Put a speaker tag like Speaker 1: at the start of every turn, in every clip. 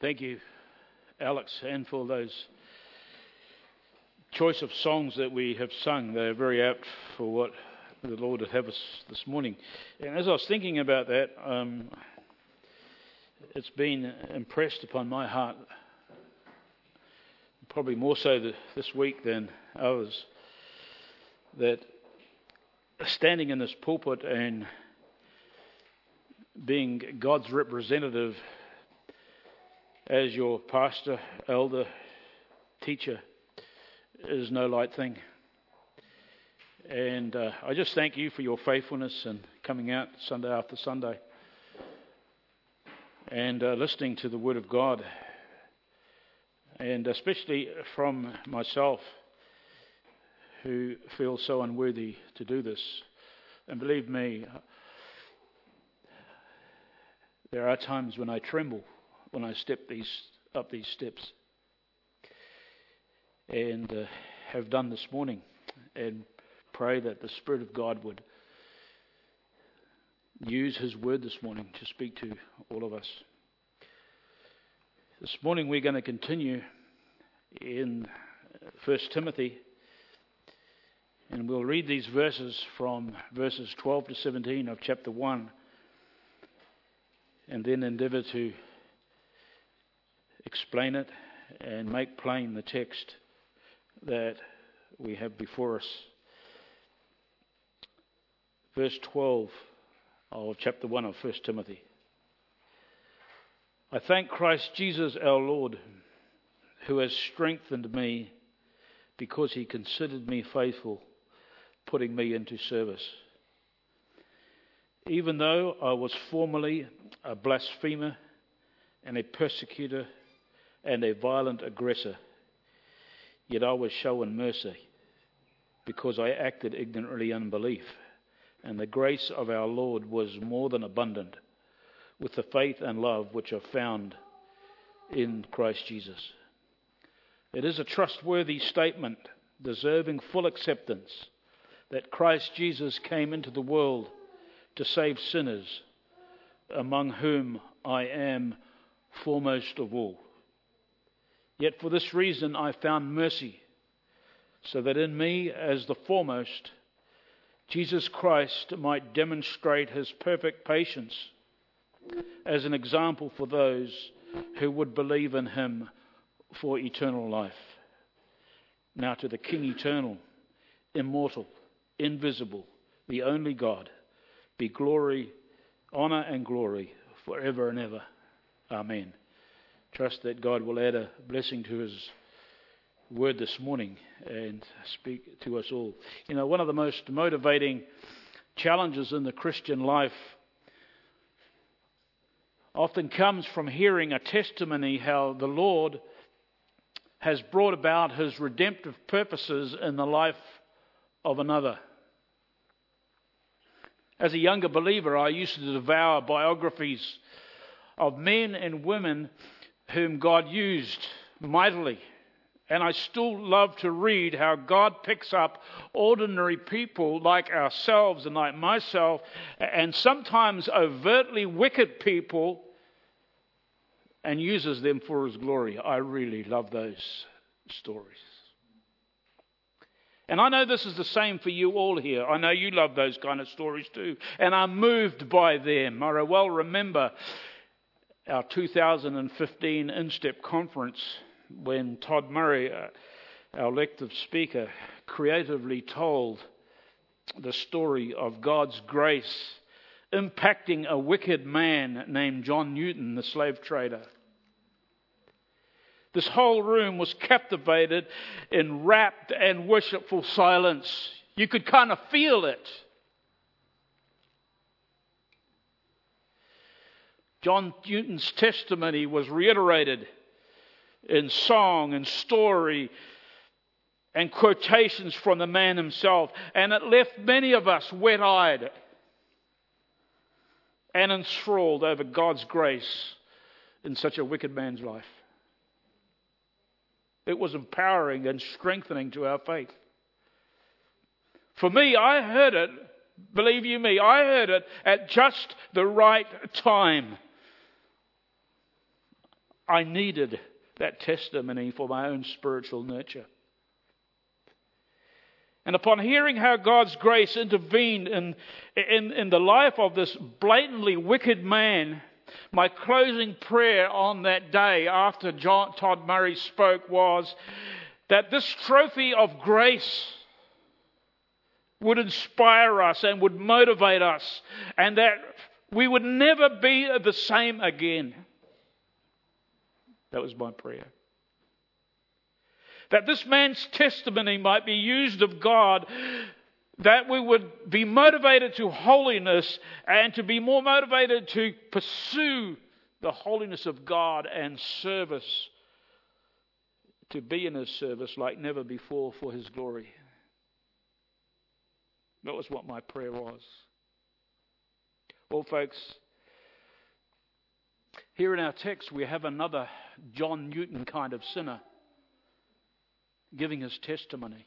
Speaker 1: Thank you, Alex, and for those choice of songs that we have sung. They're very apt for what the Lord would have us this morning. And as I was thinking about that, um, it's been impressed upon my heart, probably more so this week than others, that standing in this pulpit and being God's representative as your pastor, elder, teacher is no light thing. And uh, I just thank you for your faithfulness and coming out Sunday after Sunday and uh, listening to the Word of God. And especially from myself, who feels so unworthy to do this. And believe me, there are times when I tremble when I step these up these steps, and uh, have done this morning, and pray that the Spirit of God would use His Word this morning to speak to all of us. This morning we're going to continue in First Timothy, and we'll read these verses from verses 12 to 17 of chapter 1, and then endeavour to explain it and make plain the text that we have before us. Verse 12 of chapter 1 of 1 Timothy. I thank Christ Jesus our Lord, who has strengthened me because he considered me faithful, putting me into service. Even though I was formerly a blasphemer and a persecutor and a violent aggressor. Yet I was shown mercy because I acted ignorantly in unbelief, and the grace of our Lord was more than abundant with the faith and love which are found in Christ Jesus. It is a trustworthy statement, deserving full acceptance, that Christ Jesus came into the world to save sinners, among whom I am foremost of all. Yet for this reason I found mercy, so that in me, as the foremost, Jesus Christ might demonstrate his perfect patience as an example for those who would believe in him for eternal life. Now to the King eternal, immortal, invisible, the only God, be glory, honour, and glory forever and ever. Amen trust that God will add a blessing to His word this morning and speak to us all. You know, one of the most motivating challenges in the Christian life often comes from hearing a testimony how the Lord has brought about His redemptive purposes in the life of another. As a younger believer, I used to devour biographies of men and women whom God used mightily. And I still love to read how God picks up ordinary people like ourselves and like myself, and sometimes overtly wicked people, and uses them for His glory. I really love those stories. And I know this is the same for you all here. I know you love those kind of stories too, and are moved by them. I well remember our 2015 InStep conference when Todd Murray, uh, our elected speaker, creatively told the story of God's grace impacting a wicked man named John Newton, the slave trader. This whole room was captivated in rapt and worshipful silence. You could kind of feel it. John Newton's testimony was reiterated in song and story and quotations from the man himself, and it left many of us wet eyed and enthralled over God's grace in such a wicked man's life. It was empowering and strengthening to our faith. For me, I heard it, believe you me, I heard it at just the right time. I needed that testimony for my own spiritual nurture. And upon hearing how God's grace intervened in, in, in the life of this blatantly wicked man, my closing prayer on that day after John, Todd Murray spoke was that this trophy of grace would inspire us and would motivate us, and that we would never be the same again. That was my prayer. That this man's testimony might be used of God, that we would be motivated to holiness and to be more motivated to pursue the holiness of God and service, to be in His service like never before for His glory. That was what my prayer was. Well, folks, here in our text we have another John Newton kind of sinner giving his testimony.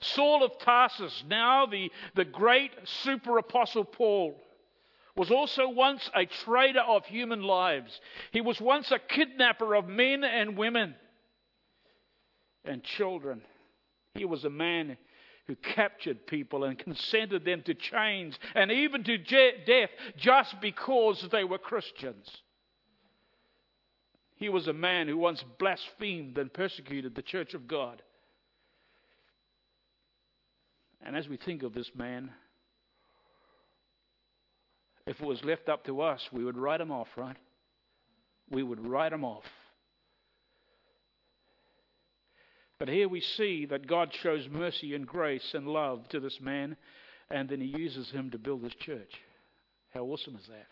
Speaker 1: Saul of Tarsus, now the, the great super apostle Paul, was also once a trader of human lives. He was once a kidnapper of men and women and children. He was a man who captured people and consented them to chains and even to death just because they were Christians. He was a man who once blasphemed and persecuted the church of God. And as we think of this man, if it was left up to us, we would write him off, right? We would write him off. But here we see that God shows mercy and grace and love to this man, and then he uses him to build his church. How awesome is that?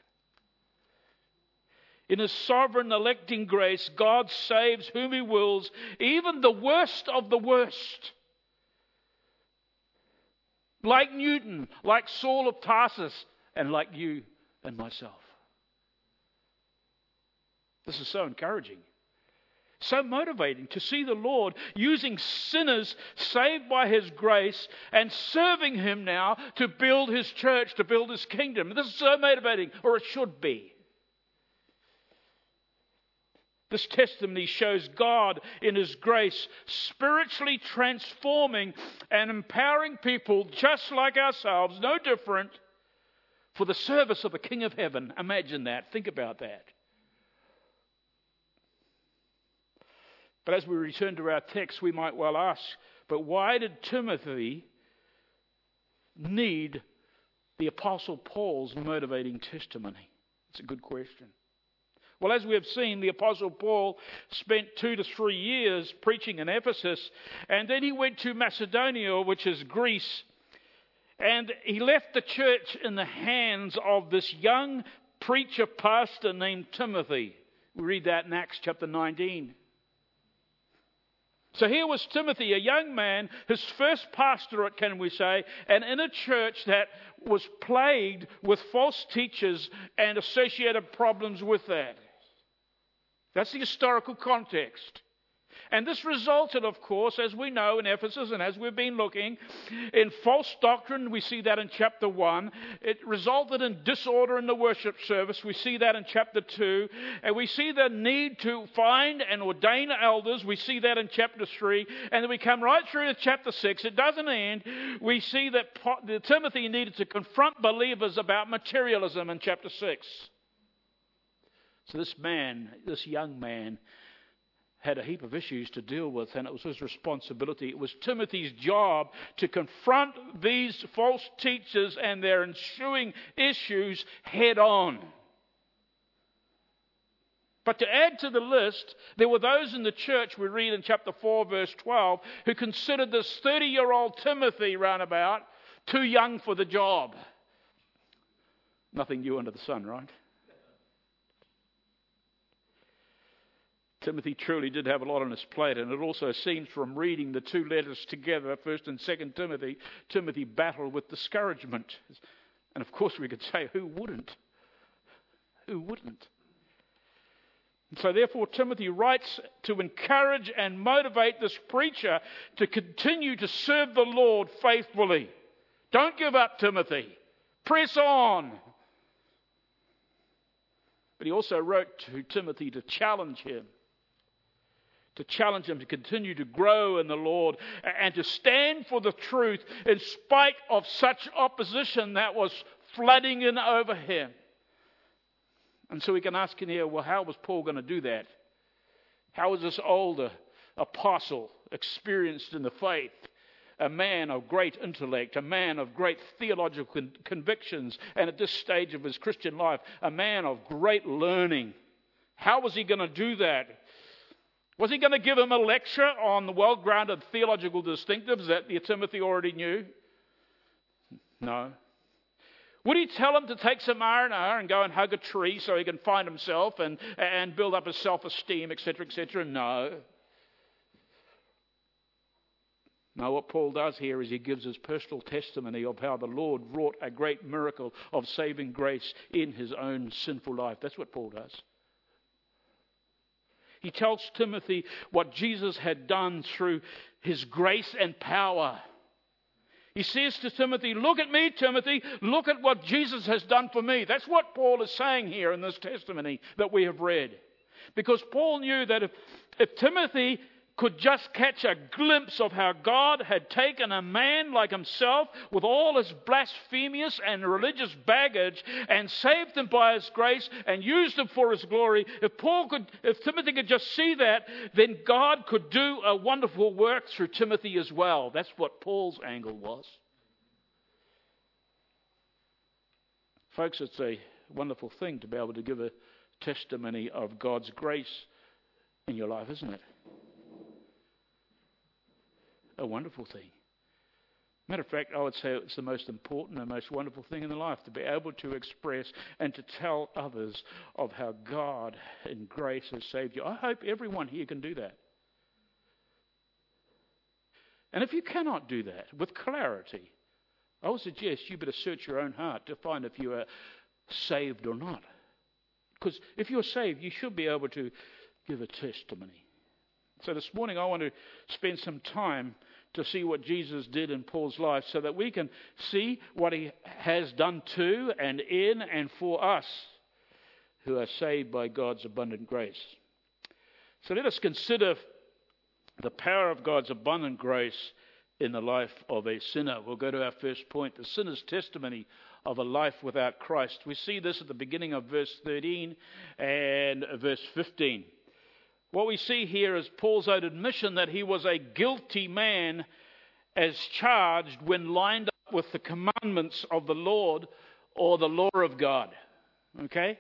Speaker 1: In his sovereign electing grace, God saves whom he wills, even the worst of the worst. Like Newton, like Saul of Tarsus, and like you and myself. This is so encouraging. So motivating to see the Lord using sinners saved by His grace and serving Him now to build His church, to build His kingdom. This is so motivating, or it should be. This testimony shows God in His grace spiritually transforming and empowering people just like ourselves, no different, for the service of the King of Heaven. Imagine that. Think about that. But as we return to our text, we might well ask, but why did Timothy need the Apostle Paul's motivating testimony? It's a good question. Well, as we have seen, the Apostle Paul spent two to three years preaching in Ephesus, and then he went to Macedonia, which is Greece, and he left the church in the hands of this young preacher pastor named Timothy. We read that in Acts chapter 19. So here was Timothy, a young man, his first pastorate, can we say, and in a church that was plagued with false teachers and associated problems with that. That's the historical context. And this resulted, of course, as we know in Ephesus and as we've been looking, in false doctrine. We see that in chapter 1. It resulted in disorder in the worship service. We see that in chapter 2. And we see the need to find and ordain elders. We see that in chapter 3. And then we come right through to chapter 6. It doesn't end. We see that Timothy needed to confront believers about materialism in chapter 6. So this man, this young man, had a heap of issues to deal with, and it was his responsibility. It was Timothy's job to confront these false teachers and their ensuing issues head on. But to add to the list, there were those in the church, we read in chapter 4, verse 12, who considered this 30 year old Timothy roundabout too young for the job. Nothing new under the sun, right? Timothy truly did have a lot on his plate, and it also seems from reading the two letters together, 1st and 2nd Timothy, Timothy battled with discouragement. And of course, we could say, who wouldn't? Who wouldn't? And so, therefore, Timothy writes to encourage and motivate this preacher to continue to serve the Lord faithfully. Don't give up, Timothy. Press on. But he also wrote to Timothy to challenge him to challenge him to continue to grow in the Lord and to stand for the truth in spite of such opposition that was flooding in over him. And so we can ask in here, well, how was Paul going to do that? How was this older apostle experienced in the faith? A man of great intellect, a man of great theological con- convictions, and at this stage of his Christian life, a man of great learning. How was he going to do that? Was he going to give him a lecture on the well grounded theological distinctives that Timothy already knew? No. Would he tell him to take some R&R and go and hug a tree so he can find himself and, and build up his self esteem, etc., etc.? No. Now, what Paul does here is he gives his personal testimony of how the Lord wrought a great miracle of saving grace in his own sinful life. That's what Paul does. He tells Timothy what Jesus had done through his grace and power. He says to Timothy, Look at me, Timothy. Look at what Jesus has done for me. That's what Paul is saying here in this testimony that we have read. Because Paul knew that if, if Timothy could just catch a glimpse of how God had taken a man like himself with all his blasphemous and religious baggage and saved him by his grace and used him for his glory. If Paul could, if Timothy could just see that, then God could do a wonderful work through Timothy as well. That's what Paul's angle was. Folks, it's a wonderful thing to be able to give a testimony of God's grace in your life, isn't it? A wonderful thing. Matter of fact, I would say it's the most important and most wonderful thing in the life to be able to express and to tell others of how God in grace has saved you. I hope everyone here can do that. And if you cannot do that with clarity, I would suggest you better search your own heart to find if you are saved or not. Because if you're saved, you should be able to give a testimony. So this morning I want to spend some time to see what Jesus did in Paul's life so that we can see what he has done to and in and for us who are saved by God's abundant grace. So let us consider the power of God's abundant grace in the life of a sinner. We'll go to our first point the sinner's testimony of a life without Christ. We see this at the beginning of verse 13 and verse 15. What we see here is Paul's own admission that he was a guilty man as charged when lined up with the commandments of the Lord or the law of God. Okay?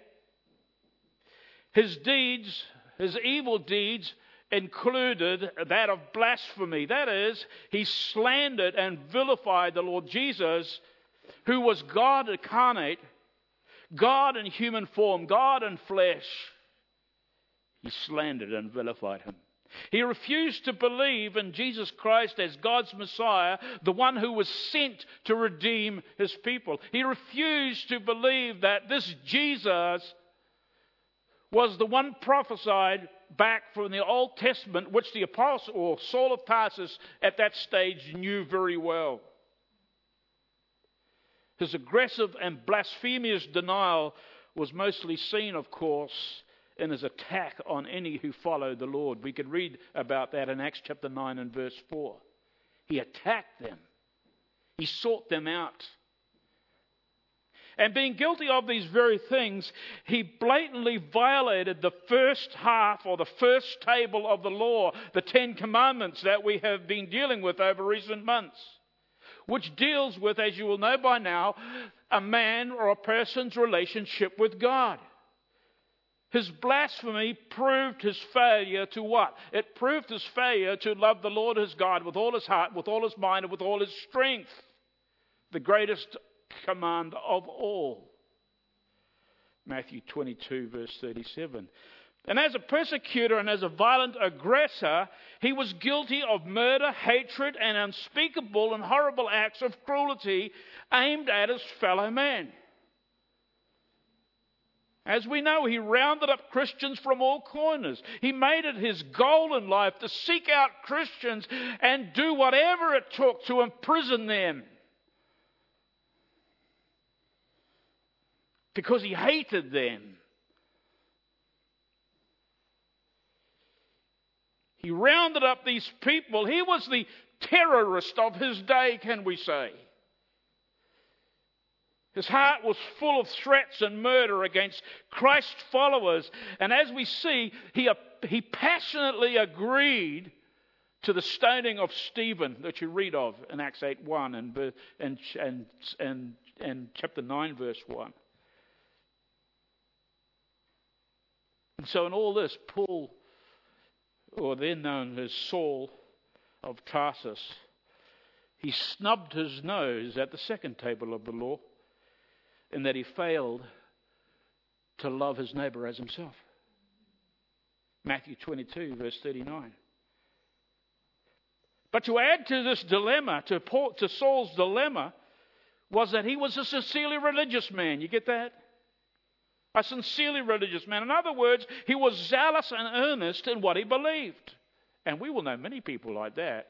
Speaker 1: His deeds, his evil deeds, included that of blasphemy. That is, he slandered and vilified the Lord Jesus, who was God incarnate, God in human form, God in flesh. He slandered and vilified him. He refused to believe in Jesus Christ as God's Messiah, the one who was sent to redeem his people. He refused to believe that this Jesus was the one prophesied back from the Old Testament, which the apostle or Saul of Tarsus at that stage knew very well. His aggressive and blasphemous denial was mostly seen, of course, in his attack on any who follow the Lord. We could read about that in Acts chapter 9 and verse 4. He attacked them, he sought them out. And being guilty of these very things, he blatantly violated the first half or the first table of the law, the Ten Commandments that we have been dealing with over recent months, which deals with, as you will know by now, a man or a person's relationship with God. His blasphemy proved his failure to what? It proved his failure to love the Lord his God with all his heart, with all his mind, and with all his strength. The greatest command of all. Matthew 22, verse 37. And as a persecutor and as a violent aggressor, he was guilty of murder, hatred, and unspeakable and horrible acts of cruelty aimed at his fellow man. As we know, he rounded up Christians from all corners. He made it his goal in life to seek out Christians and do whatever it took to imprison them. Because he hated them. He rounded up these people. He was the terrorist of his day, can we say? His heart was full of threats and murder against Christ followers. And as we see, he, he passionately agreed to the stoning of Stephen that you read of in Acts 8 1 and, and, and, and, and chapter 9, verse 1. And so, in all this, Paul, or then known as Saul of Tarsus, he snubbed his nose at the second table of the law in that he failed to love his neighbor as himself. Matthew 22, verse 39. But to add to this dilemma, to, Paul, to Saul's dilemma, was that he was a sincerely religious man. You get that? A sincerely religious man. In other words, he was zealous and earnest in what he believed. And we will know many people like that.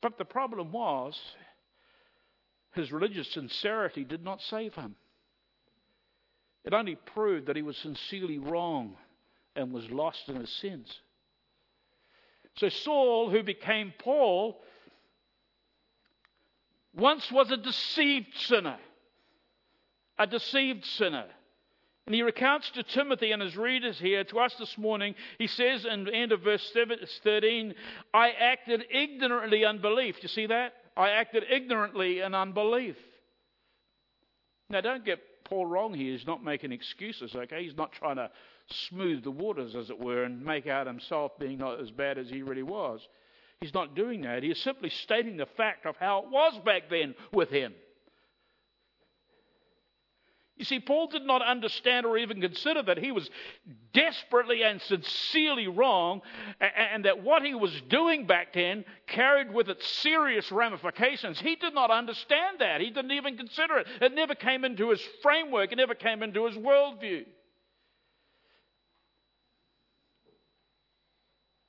Speaker 1: But the problem was, his religious sincerity did not save him. It only proved that he was sincerely wrong and was lost in his sins. So Saul, who became Paul, once was a deceived sinner. A deceived sinner. And he recounts to Timothy and his readers here, to us this morning, he says in the end of verse 13, I acted ignorantly unbelief. Do you see that? I acted ignorantly in unbelief. Now, don't get Paul wrong here. He's not making excuses, okay? He's not trying to smooth the waters, as it were, and make out himself being not as bad as he really was. He's not doing that. He is simply stating the fact of how it was back then with him. You see, Paul did not understand or even consider that he was desperately and sincerely wrong, and that what he was doing back then carried with it serious ramifications. He did not understand that. He didn't even consider it. It never came into his framework, it never came into his worldview.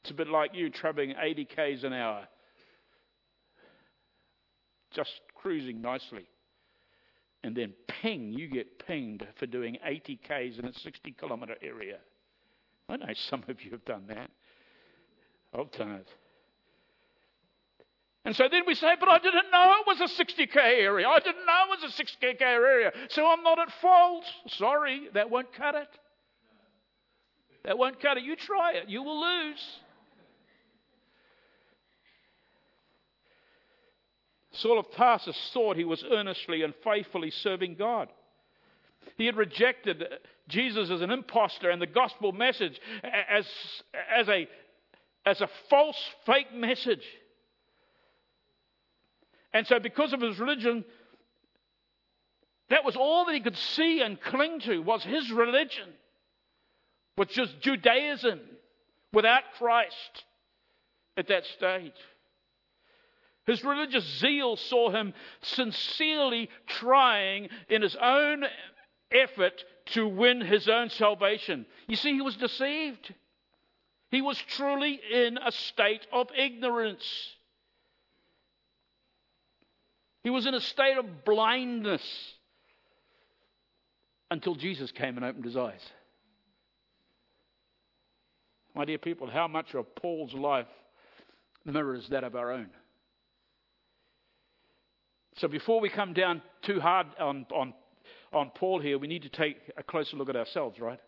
Speaker 1: It's a bit like you traveling 80 k's an hour, just cruising nicely and then ping, you get pinged for doing 80 Ks in a 60 kilometer area. I know some of you have done that. I've done it. And so then we say, but I didn't know it was a 60k area. I didn't know it was a 60k area. So I'm not at fault. Sorry, that won't cut it. That won't cut it. You try it, you will lose. Saul of Tarsus thought he was earnestly and faithfully serving God. He had rejected Jesus as an impostor and the gospel message as, as, a, as a false, fake message. And so, because of his religion, that was all that he could see and cling to was his religion, which was Judaism without Christ at that stage. His religious zeal saw him sincerely trying in his own effort to win his own salvation. You see, he was deceived. He was truly in a state of ignorance. He was in a state of blindness until Jesus came and opened his eyes. My dear people, how much of Paul's life mirrors that of our own? So before we come down too hard on, on, on Paul here, we need to take a closer look at ourselves, right?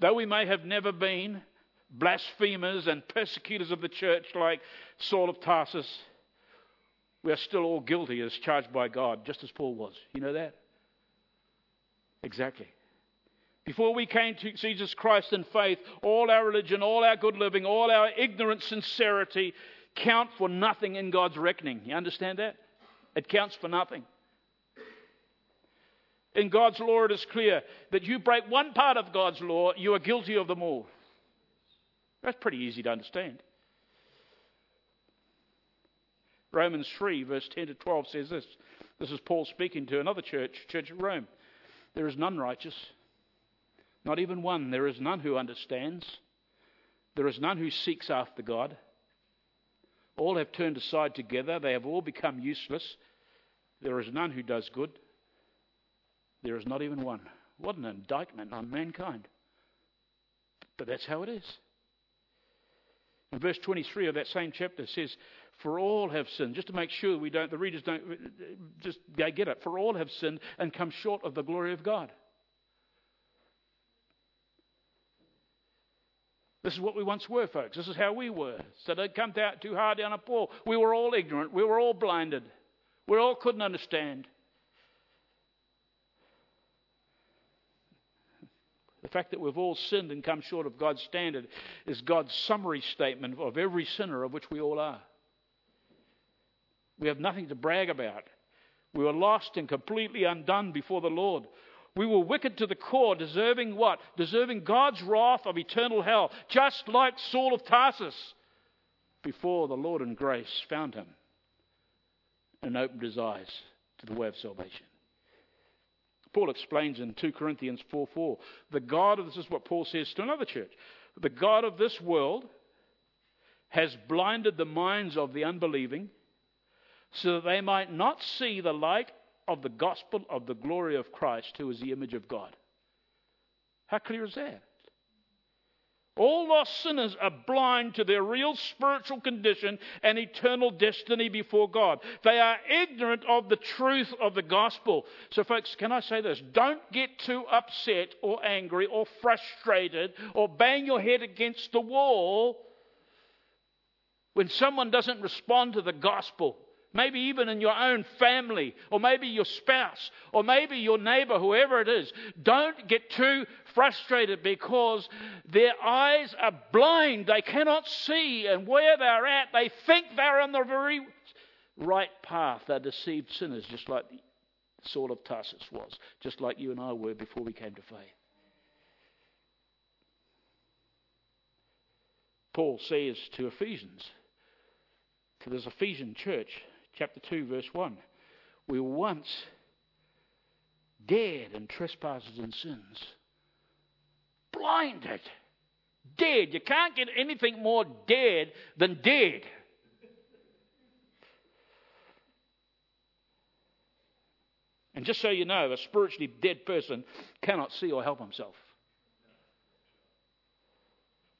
Speaker 1: Though we may have never been blasphemers and persecutors of the church like Saul of Tarsus, we are still all guilty as charged by God, just as Paul was. You know that? Exactly. Before we came to Jesus Christ in faith, all our religion, all our good living, all our ignorant sincerity, count for nothing in God's reckoning. You understand that? It counts for nothing. In God's law, it is clear that you break one part of God's law, you are guilty of them all. That's pretty easy to understand. Romans 3, verse 10 to 12 says this. This is Paul speaking to another church, Church of Rome. There is none righteous, not even one. There is none who understands. There is none who seeks after God. All have turned aside together. They have all become useless. There is none who does good. There is not even one. What an indictment on mankind. But that's how it is. In verse 23 of that same chapter says, For all have sinned. Just to make sure we don't, the readers don't just they get it. For all have sinned and come short of the glory of God. This is what we once were, folks. This is how we were. So don't come out too hard down on Paul. We were all ignorant. We were all blinded. We all couldn't understand. The fact that we've all sinned and come short of God's standard is God's summary statement of every sinner of which we all are. We have nothing to brag about. We were lost and completely undone before the Lord. We were wicked to the core, deserving what? Deserving God's wrath of eternal hell, just like Saul of Tarsus before the Lord in grace found him and opened his eyes to the way of salvation. Paul explains in 2 Corinthians 4 4, the God of this is what Paul says to another church. The God of this world has blinded the minds of the unbelieving so that they might not see the light of the gospel of the glory of Christ, who is the image of God. How clear is that? All lost sinners are blind to their real spiritual condition and eternal destiny before God. They are ignorant of the truth of the gospel. So, folks, can I say this? Don't get too upset or angry or frustrated or bang your head against the wall when someone doesn't respond to the gospel. Maybe even in your own family, or maybe your spouse, or maybe your neighbor, whoever it is. Don't get too frustrated because their eyes are blind. They cannot see, and where they're at, they think they're on the very right path. They're deceived sinners, just like Saul of Tarsus was, just like you and I were before we came to faith. Paul says to Ephesians, to this Ephesian church, chapter 2, verse 1. We were once dead in trespasses and sins, blinded, dead. You can't get anything more dead than dead. And just so you know, a spiritually dead person cannot see or help himself.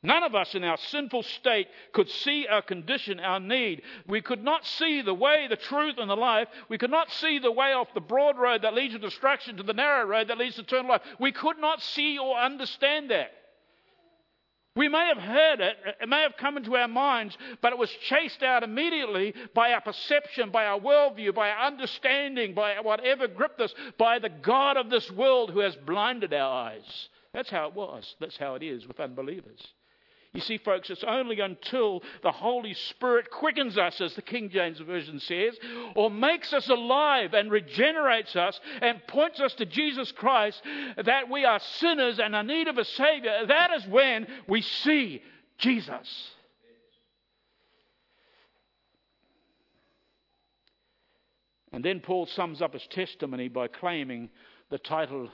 Speaker 1: None of us in our sinful state could see our condition, our need. We could not see the way, the truth, and the life. We could not see the way off the broad road that leads to destruction to the narrow road that leads to eternal life. We could not see or understand that. We may have heard it, it may have come into our minds, but it was chased out immediately by our perception, by our worldview, by our understanding, by whatever gripped us, by the God of this world who has blinded our eyes. That's how it was. That's how it is with unbelievers. You see, folks, it's only until the Holy Spirit quickens us, as the King James Version says, or makes us alive and regenerates us and points us to Jesus Christ, that we are sinners and in need of a Savior. That is when we see Jesus. And then Paul sums up his testimony by claiming the title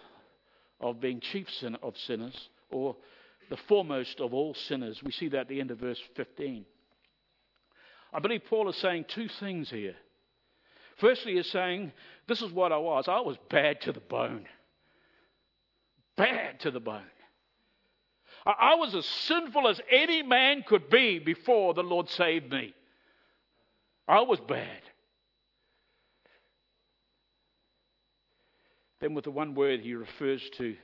Speaker 1: of being chief sinner of sinners, or the foremost of all sinners. We see that at the end of verse 15. I believe Paul is saying two things here. Firstly, he's saying, This is what I was. I was bad to the bone. Bad to the bone. I was as sinful as any man could be before the Lord saved me. I was bad. Then, with the one word, he refers to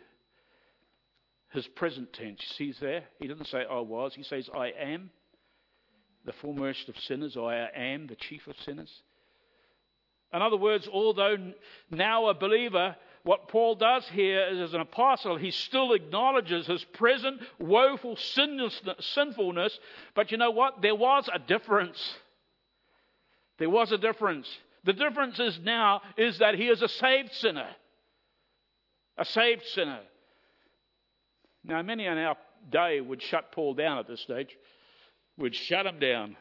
Speaker 1: his present tense. You see there? He doesn't say I was, he says I am the foremost of sinners, I am the chief of sinners. In other words, although now a believer, what Paul does here is as an apostle, he still acknowledges his present woeful sinfulness, but you know what? There was a difference. There was a difference. The difference is now is that he is a saved sinner. A saved sinner. Now, many in our day would shut Paul down at this stage, would shut him down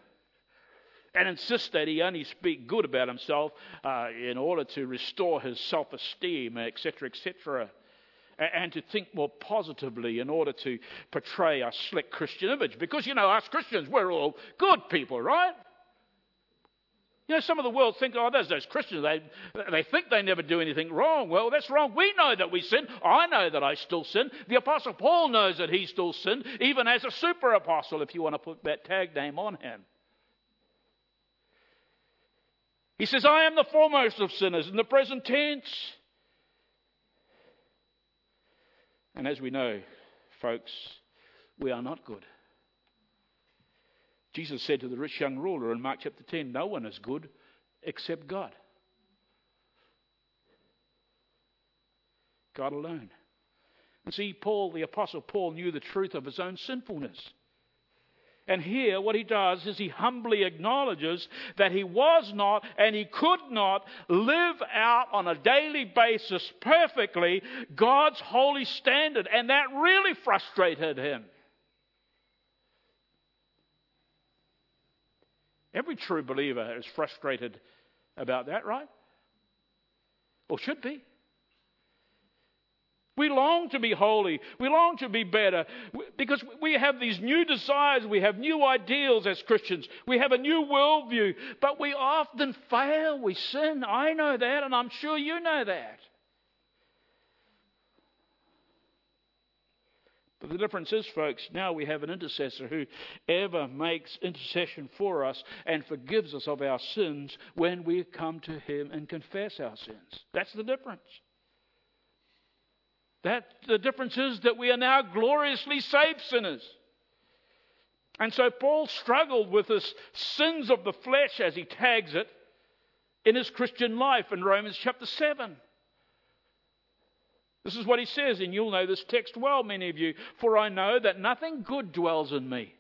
Speaker 1: and insist that he only speak good about himself uh, in order to restore his self esteem, etc., etc., and to think more positively in order to portray a slick Christian image. Because, you know, us Christians, we're all good people, right? You know, some of the world think, oh, there's those Christians, they, they think they never do anything wrong. Well, that's wrong. We know that we sin. I know that I still sin. The Apostle Paul knows that he still sinned, even as a super apostle, if you want to put that tag name on him. He says, I am the foremost of sinners in the present tense. And as we know, folks, we are not good. Jesus said to the rich young ruler in Mark chapter 10, No one is good except God. God alone. And see, Paul, the Apostle Paul, knew the truth of his own sinfulness. And here, what he does is he humbly acknowledges that he was not and he could not live out on a daily basis perfectly God's holy standard. And that really frustrated him. Every true believer is frustrated about that, right? Or should be. We long to be holy. We long to be better because we have these new desires. We have new ideals as Christians. We have a new worldview, but we often fail. We sin. I know that, and I'm sure you know that. But the difference is, folks, now we have an intercessor who ever makes intercession for us and forgives us of our sins when we come to him and confess our sins. That's the difference. That the difference is that we are now gloriously saved sinners. And so Paul struggled with the sins of the flesh, as he tags it, in his Christian life in Romans chapter 7. This is what he says, and you'll know this text well, many of you. For I know that nothing good dwells in me.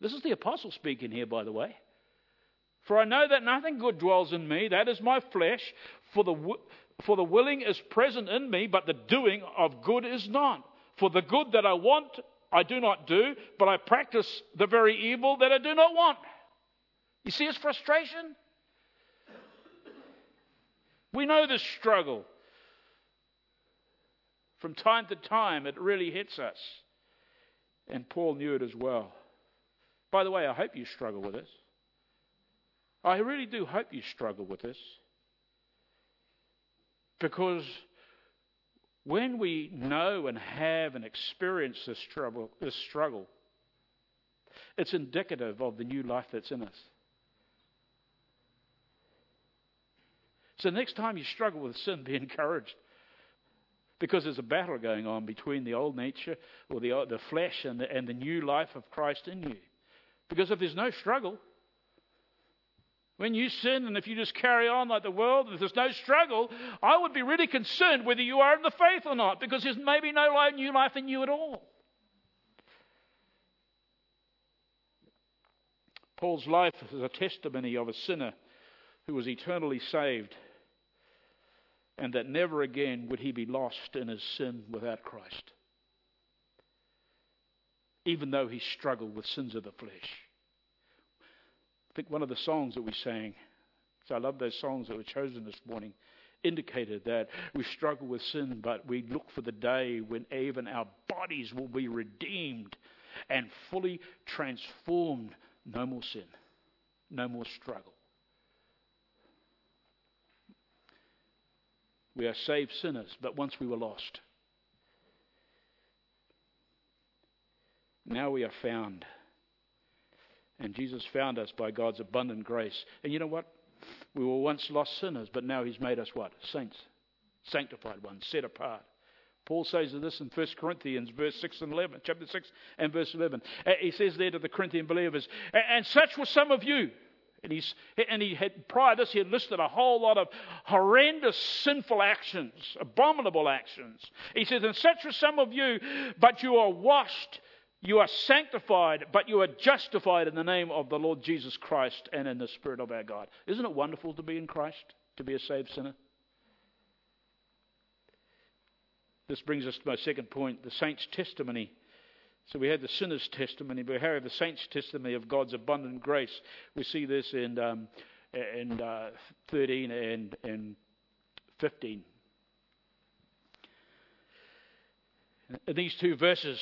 Speaker 1: This is the apostle speaking here, by the way. For I know that nothing good dwells in me, that is my flesh. For the, for the willing is present in me, but the doing of good is not. For the good that I want, I do not do, but I practice the very evil that I do not want. You see his frustration? We know this struggle. From time to time, it really hits us. And Paul knew it as well. By the way, I hope you struggle with this. I really do hope you struggle with this. Because when we know and have and experience this struggle, this struggle, it's indicative of the new life that's in us. So next time you struggle with sin, be encouraged. Because there's a battle going on between the old nature or the, the flesh and the, and the new life of Christ in you. Because if there's no struggle, when you sin and if you just carry on like the world, if there's no struggle, I would be really concerned whether you are in the faith or not because there's maybe no new life in you at all. Paul's life is a testimony of a sinner who was eternally saved and that never again would he be lost in his sin without Christ, even though he struggled with sins of the flesh. I think one of the songs that we sang, so I love those songs that were chosen this morning, indicated that we struggle with sin, but we look for the day when even our bodies will be redeemed and fully transformed. No more sin, no more struggle. We are saved sinners, but once we were lost. Now we are found. And Jesus found us by God's abundant grace. And you know what? We were once lost sinners, but now He's made us what? Saints. Sanctified ones, set apart. Paul says of this in 1 Corinthians, verse 6 and 11, chapter 6 and verse 11. Uh, he says there to the Corinthian believers, And such were some of you. And, he's, and he had, prior to this, he had listed a whole lot of horrendous sinful actions, abominable actions. He says, And such are some of you, but you are washed, you are sanctified, but you are justified in the name of the Lord Jesus Christ and in the Spirit of our God. Isn't it wonderful to be in Christ, to be a saved sinner? This brings us to my second point the saint's testimony so we had the sinner's testimony, but we have the saint's testimony of God's abundant grace. We see this in, um, in uh, 13 and, and 15. In these two verses,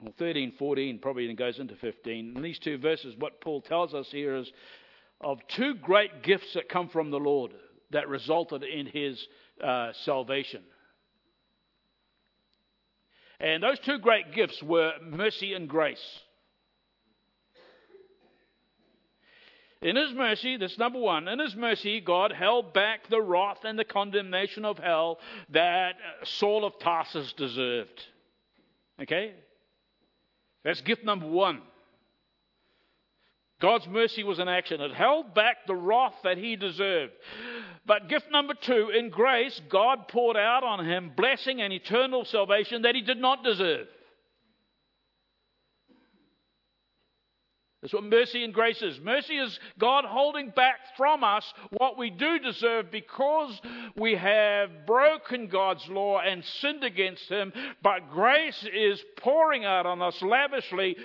Speaker 1: Well, 13, 14 probably goes into 15. In these two verses, what Paul tells us here is of two great gifts that come from the Lord that resulted in his uh, salvation. And those two great gifts were mercy and grace. In His mercy, that's number one, in His mercy, God held back the wrath and the condemnation of hell that Saul of Tarsus deserved. Okay? That's gift number one. God's mercy was in action. It held back the wrath that he deserved. But gift number two, in grace, God poured out on him blessing and eternal salvation that he did not deserve. That's what mercy and grace is. Mercy is God holding back from us what we do deserve because we have broken God's law and sinned against Him. But grace is pouring out on us lavishly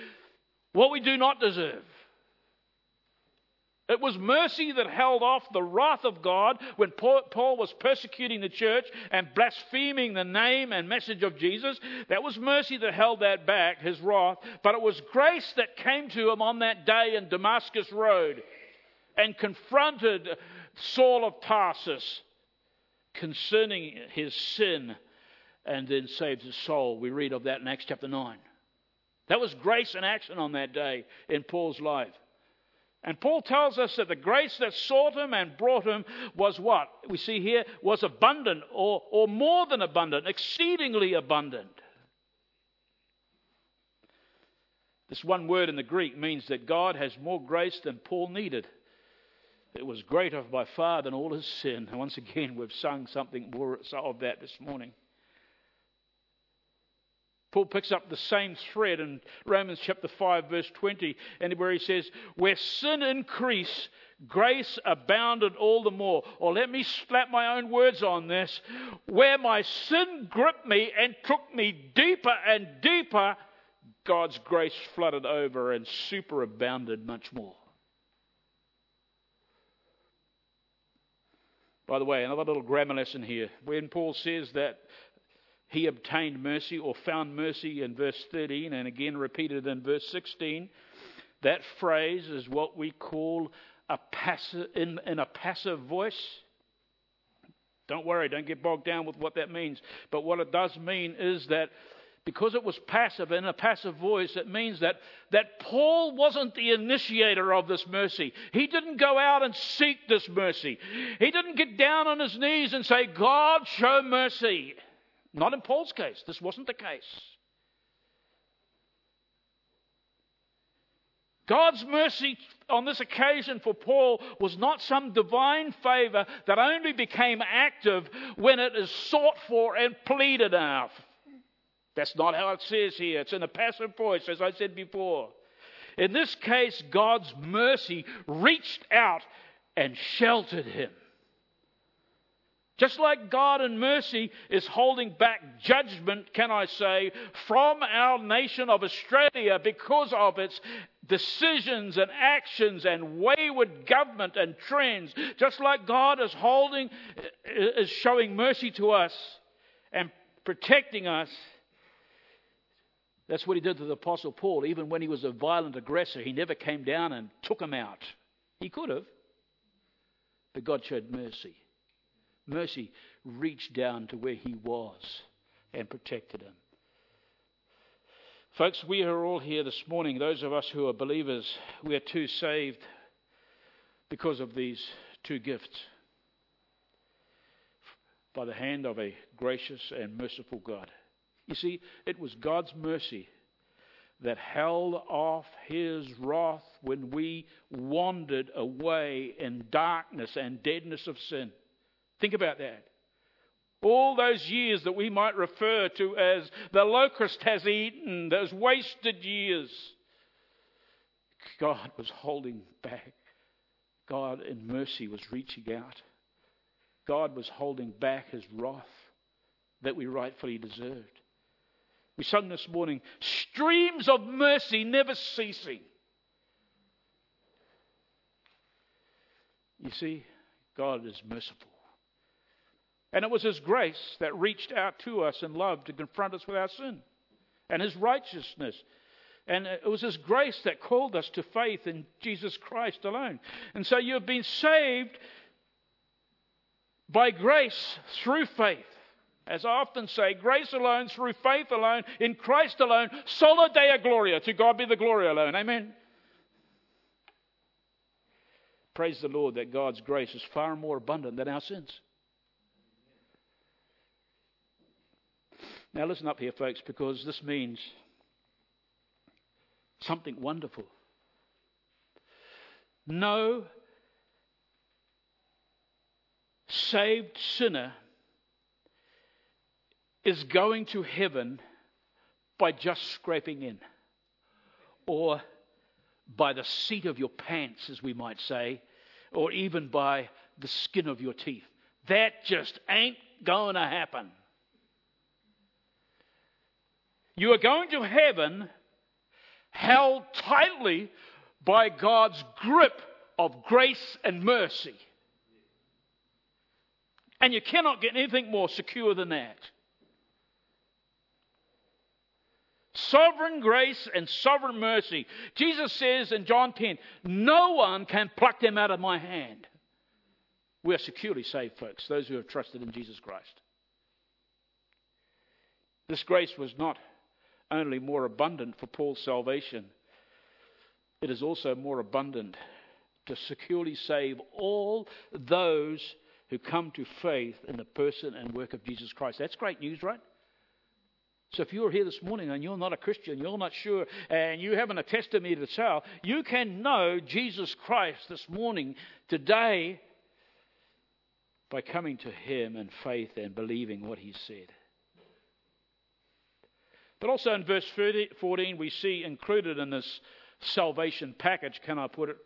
Speaker 1: what we do not deserve. It was mercy that held off the wrath of God when Paul was persecuting the church and blaspheming the name and message of Jesus. That was mercy that held that back, his wrath. But it was grace that came to him on that day in Damascus Road and confronted Saul of Tarsus concerning his sin and then saved his soul. We read of that in Acts chapter 9. That was grace and action on that day in Paul's life. And Paul tells us that the grace that sought him and brought him was what? We see here was abundant or, or more than abundant, exceedingly abundant. This one word in the Greek means that God has more grace than Paul needed. It was greater by far than all his sin. And once again, we've sung something more of that this morning. Paul picks up the same thread in Romans chapter 5, verse 20, and where he says, Where sin increased, grace abounded all the more. Or let me slap my own words on this. Where my sin gripped me and took me deeper and deeper, God's grace flooded over and superabounded much more. By the way, another little grammar lesson here. When Paul says that he obtained mercy or found mercy in verse 13 and again repeated in verse 16. That phrase is what we call a passive, in, in a passive voice. Don't worry, don't get bogged down with what that means. But what it does mean is that because it was passive in a passive voice, it means that, that Paul wasn't the initiator of this mercy. He didn't go out and seek this mercy. He didn't get down on his knees and say, God, show mercy. Not in Paul's case. This wasn't the case. God's mercy on this occasion for Paul was not some divine favor that only became active when it is sought for and pleaded of. That's not how it says here. It's in a passive voice, as I said before. In this case, God's mercy reached out and sheltered him. Just like God in mercy is holding back judgment, can I say, from our nation of Australia because of its decisions and actions and wayward government and trends, just like God is holding, is showing mercy to us and protecting us. That's what he did to the Apostle Paul. Even when he was a violent aggressor, he never came down and took him out. He could have, but God showed mercy mercy reached down to where he was and protected him. Folks, we are all here this morning, those of us who are believers, we are too saved because of these two gifts by the hand of a gracious and merciful God. You see, it was God's mercy that held off his wrath when we wandered away in darkness and deadness of sin. Think about that. All those years that we might refer to as the locust has eaten, those wasted years, God was holding back. God in mercy was reaching out. God was holding back his wrath that we rightfully deserved. We sung this morning, streams of mercy never ceasing. You see, God is merciful. And it was His grace that reached out to us in love to confront us with our sin. and His righteousness. And it was His grace that called us to faith in Jesus Christ alone. And so you've been saved by grace through faith. As I often say, grace alone, through faith alone, in Christ alone, sola deo gloria. To God be the glory alone. Amen. Praise the Lord that God's grace is far more abundant than our sins. Now, listen up here, folks, because this means something wonderful. No saved sinner is going to heaven by just scraping in or by the seat of your pants, as we might say, or even by the skin of your teeth. That just ain't going to happen. You are going to heaven held tightly by God's grip of grace and mercy. And you cannot get anything more secure than that. Sovereign grace and sovereign mercy. Jesus says in John 10, No one can pluck them out of my hand. We are securely saved, folks, those who have trusted in Jesus Christ. This grace was not only more abundant for Paul's salvation, it is also more abundant to securely save all those who come to faith in the person and work of Jesus Christ. That's great news, right? So if you're here this morning and you're not a Christian, you're not sure, and you haven't a testimony to tell, you can know Jesus Christ this morning, today, by coming to Him in faith and believing what He said. But also in verse 14, we see included in this salvation package, can I put it,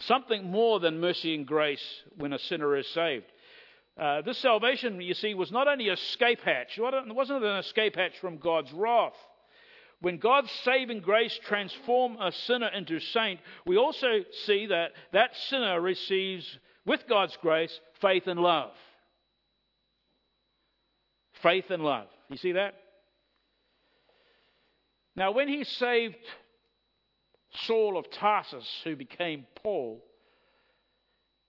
Speaker 1: something more than mercy and grace when a sinner is saved. Uh, this salvation, you see, was not only a escape hatch, it wasn't an escape hatch from God's wrath. When God's saving grace transforms a sinner into saint, we also see that that sinner receives, with God's grace, faith and love. Faith and love. You see that? Now, when he saved Saul of Tarsus, who became Paul,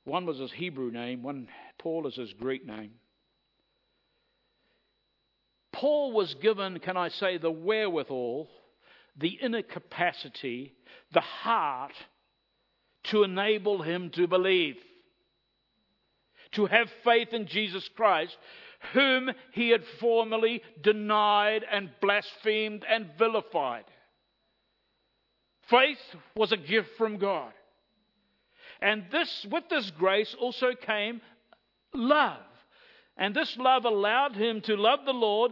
Speaker 1: one was his Hebrew name, one Paul is his Greek name. Paul was given, can I say, the wherewithal, the inner capacity, the heart to enable him to believe, to have faith in Jesus Christ, whom he had formerly denied and blasphemed and vilified. Faith was a gift from God. And this, with this grace also came love. And this love allowed him to love the Lord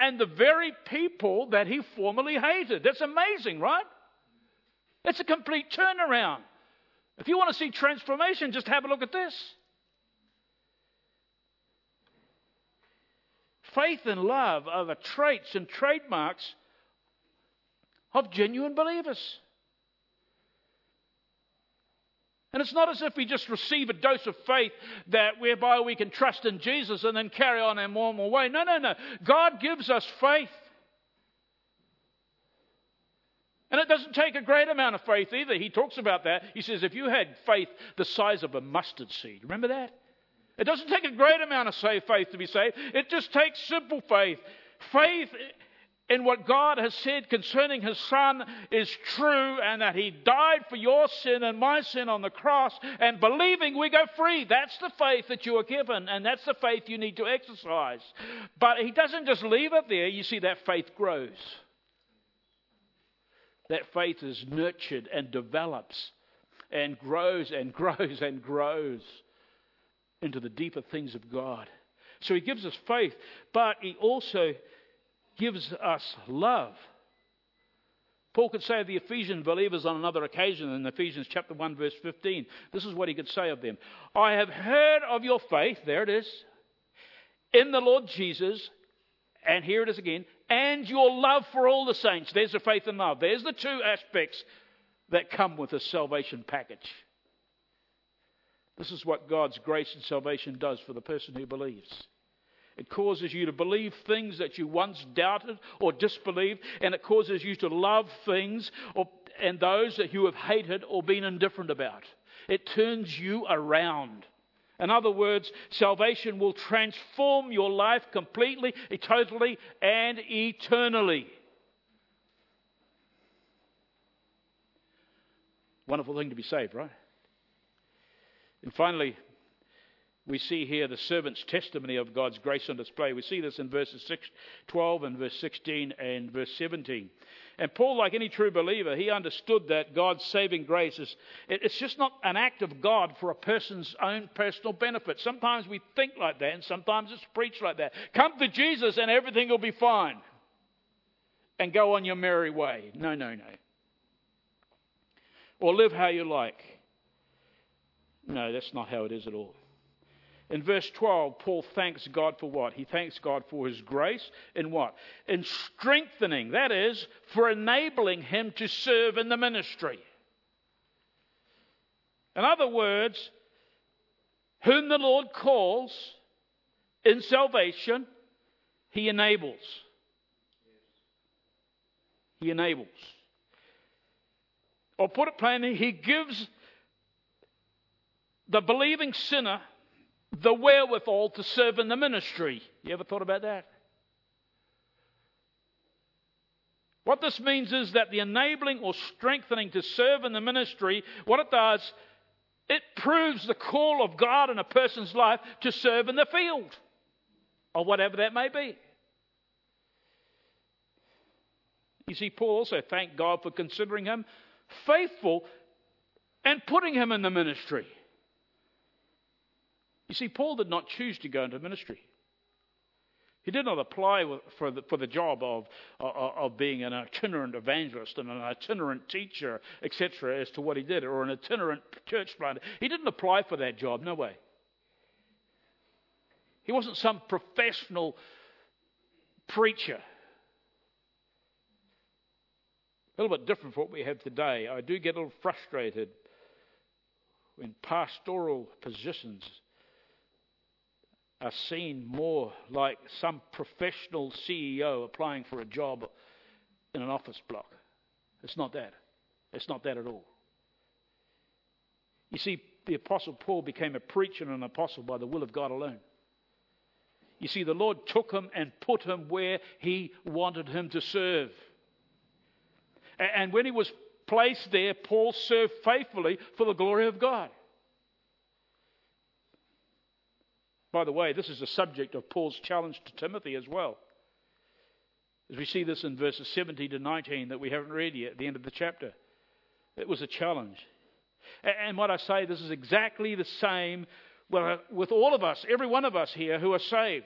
Speaker 1: and the very people that he formerly hated. That's amazing, right? It's a complete turnaround. If you want to see transformation, just have a look at this. Faith and love are the traits and trademarks of genuine believers. And it's not as if we just receive a dose of faith that whereby we can trust in Jesus and then carry on our normal way. No, no, no. God gives us faith. And it doesn't take a great amount of faith either. He talks about that. He says, if you had faith the size of a mustard seed, remember that? It doesn't take a great amount of faith to be saved. It just takes simple faith. Faith in what God has said concerning His Son is true and that He died for your sin and my sin on the cross, and believing we go free. That's the faith that you are given, and that's the faith you need to exercise. But He doesn't just leave it there, you see, that faith grows. That faith is nurtured and develops and grows and grows and grows into the deeper things of God. So He gives us faith, but He also gives us love. Paul could say of the Ephesian believers on another occasion in Ephesians chapter 1 verse 15. This is what he could say of them. I have heard of your faith, there it is, in the Lord Jesus, and here it is again, and your love for all the saints. There's the faith and love. There's the two aspects that come with a salvation package. This is what God's grace and salvation does for the person who believes. It causes you to believe things that you once doubted or disbelieved, and it causes you to love things or, and those that you have hated or been indifferent about. It turns you around. In other words, salvation will transform your life completely, totally, and eternally. Wonderful thing to be saved, right? And finally, we see here the servant's testimony of God's grace on display. We see this in verses 6, 12 and verse 16 and verse 17. And Paul, like any true believer, he understood that God's saving grace is it's just not an act of God for a person's own personal benefit. Sometimes we think like that, and sometimes it's preached like that. Come to Jesus and everything will be fine. And go on your merry way. No, no, no. Or live how you like. No, that's not how it is at all. In verse 12, Paul thanks God for what? He thanks God for his grace in what? In strengthening, that is, for enabling him to serve in the ministry. In other words, whom the Lord calls in salvation, he enables. He enables. Or put it plainly, he gives the believing sinner the wherewithal to serve in the ministry. You ever thought about that? What this means is that the enabling or strengthening to serve in the ministry, what it does, it proves the call of God in a person's life to serve in the field, or whatever that may be. You see, Paul also thanked God for considering him faithful and putting him in the ministry. You see, Paul did not choose to go into ministry. He did not apply for the, for the job of, of, of being an itinerant evangelist and an itinerant teacher, etc., as to what he did, or an itinerant church planter. He didn't apply for that job, no way. He wasn't some professional preacher. A little bit different from what we have today. I do get a little frustrated when pastoral positions are seen more like some professional CEO applying for a job in an office block. It's not that. It's not that at all. You see, the Apostle Paul became a preacher and an apostle by the will of God alone. You see, the Lord took him and put him where he wanted him to serve. And when he was placed there, Paul served faithfully for the glory of God. By the way, this is the subject of Paul's challenge to Timothy as well. As we see this in verses 17 to 19 that we haven't read yet at the end of the chapter. It was a challenge. And what I say, this is exactly the same with all of us, every one of us here who are saved.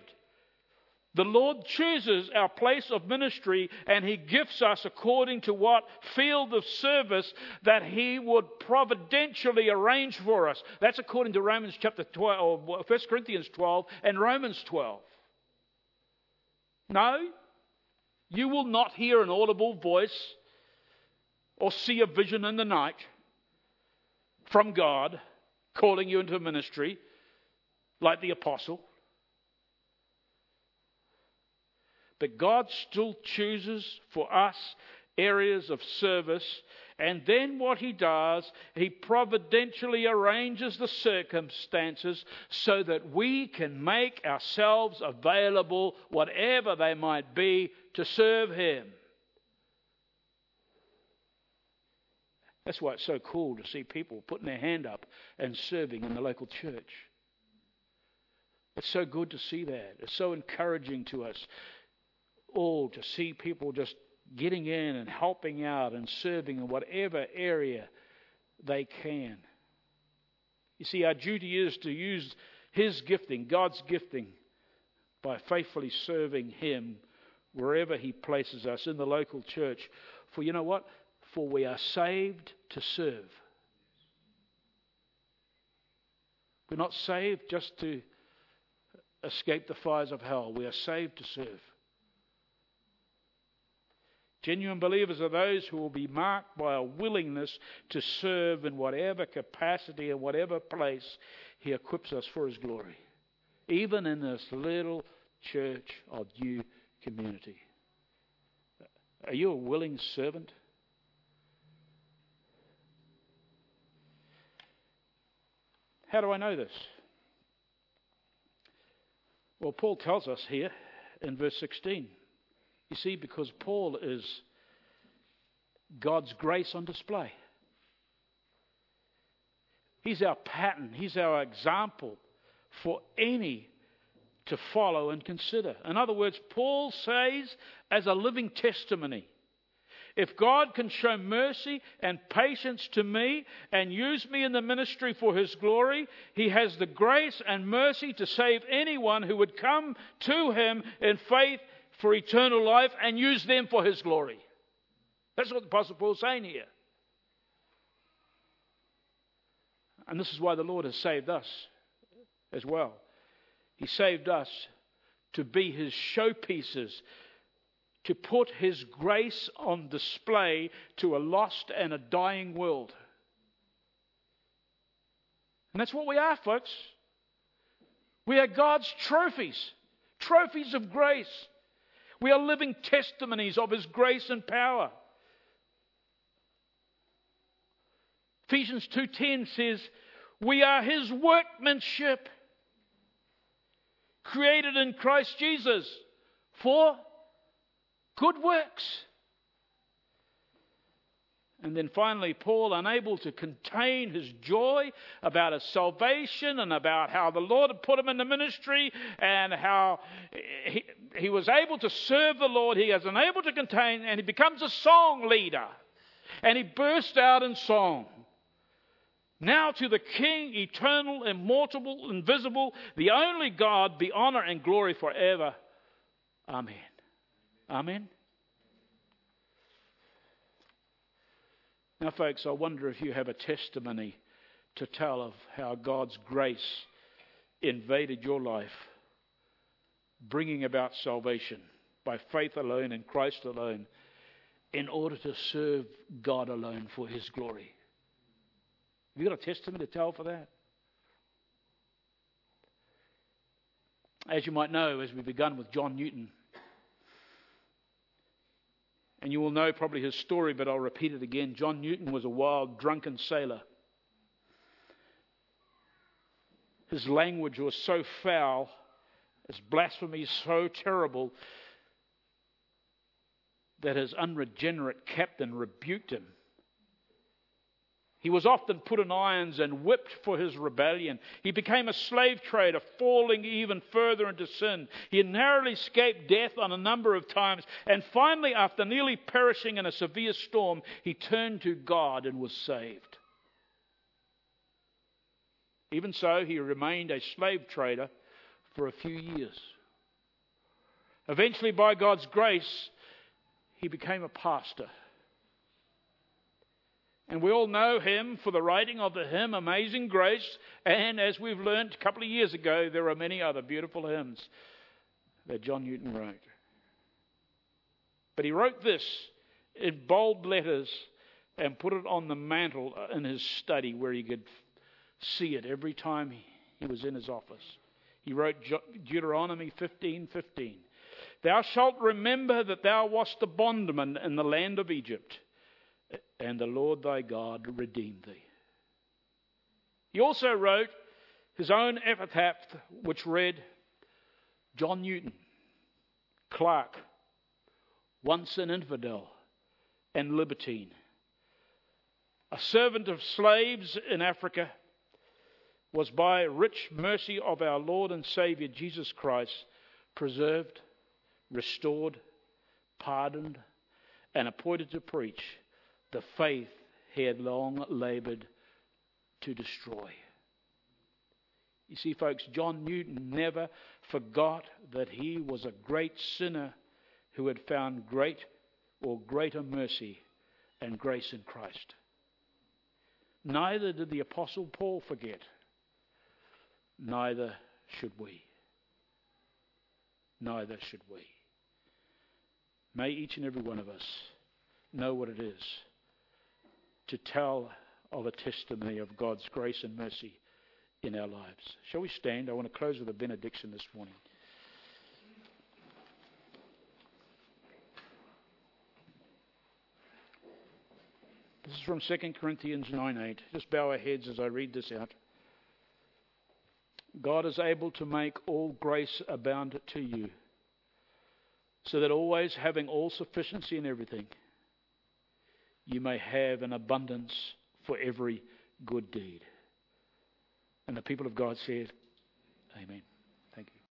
Speaker 1: The Lord chooses our place of ministry and He gifts us according to what field of service that He would providentially arrange for us. That's according to Romans chapter 12, or 1 Corinthians 12 and Romans 12. No, you will not hear an audible voice or see a vision in the night from God calling you into ministry like the apostle. But God still chooses for us areas of service. And then what he does, he providentially arranges the circumstances so that we can make ourselves available, whatever they might be, to serve him. That's why it's so cool to see people putting their hand up and serving in the local church. It's so good to see that. It's so encouraging to us all to see people just getting in and helping out and serving in whatever area they can. You see, our duty is to use His gifting, God's gifting, by faithfully serving Him wherever He places us in the local church. For you know what? For we are saved to serve. We're not saved just to escape the fires of hell. We are saved to serve. Genuine believers are those who will be marked by a willingness to serve in whatever capacity and whatever place He equips us for His glory. Even in this little church of new community. Are you a willing servant? How do I know this? Well, Paul tells us here in verse 16. You see, because Paul is God's grace on display. He's our pattern, He's our example for any to follow and consider. In other words, Paul says, as a living testimony, if God can show mercy and patience to me and use me in the ministry for His glory, He has the grace and mercy to save anyone who would come to Him in faith for eternal life and use them for His glory. That's what the Apostle Paul is saying here. And this is why the Lord has saved us as well. He saved us to be His showpieces to put His grace on display to a lost and a dying world. And that's what we are, folks. We are God's trophies, trophies of grace. We are living testimonies of His grace and power. Ephesians 2:10 says, "We are his workmanship, created in Christ Jesus for good works. And then finally, Paul, unable to contain his joy about his salvation and about how the Lord had put him in the ministry and how he, he was able to serve the Lord, he is unable to contain, and he becomes a song leader. And he bursts out in song. Now to the King, eternal, immortal, invisible, the only God, be honor and glory forever. Amen. Amen. Now, folks, I wonder if you have a testimony to tell of how God's grace invaded your life, bringing about salvation by faith alone in Christ alone, in order to serve God alone for His glory. Have you got a testimony to tell for that? As you might know, as we began with John Newton, and you will know probably his story, but I'll repeat it again. John Newton was a wild, drunken sailor. His language was so foul, his blasphemy so terrible, that his unregenerate captain rebuked him he was often put in irons and whipped for his rebellion. He became a slave trader, falling even further into sin. He narrowly escaped death on a number of times. And finally, after nearly perishing in a severe storm, he turned to God and was saved. Even so, he remained a slave trader for a few years. Eventually, by God's grace, he became a pastor. And we all know him for the writing of the hymn Amazing Grace. And as we've learned a couple of years ago, there are many other beautiful hymns that John Newton wrote. But he wrote this in bold letters and put it on the mantle in his study where he could see it every time he was in his office. He wrote Deuteronomy 15:15. Thou shalt remember that thou wast a bondman in the land of Egypt and the Lord thy God redeemed thee. He also wrote his own epitaph, which read John Newton, clerk, once an infidel and libertine, a servant of slaves in Africa, was by rich mercy of our Lord and Saviour Jesus Christ preserved, restored, pardoned, and appointed to preach the faith he had long labored to destroy. You see, folks, John Newton never forgot that he was a great sinner who had found great or greater mercy and grace in Christ. Neither did the Apostle Paul forget. Neither should we. Neither should we. May each and every one of us know what it is to tell of a testimony of God's grace and mercy in our lives. Shall we stand? I want to close with a benediction this morning. This is from 2 Corinthians 9:8. Just bow our heads as I read this out. God is able to make all grace abound to you, so that always having all sufficiency in everything, you may have an abundance for every good deed. And the people of God said, Amen.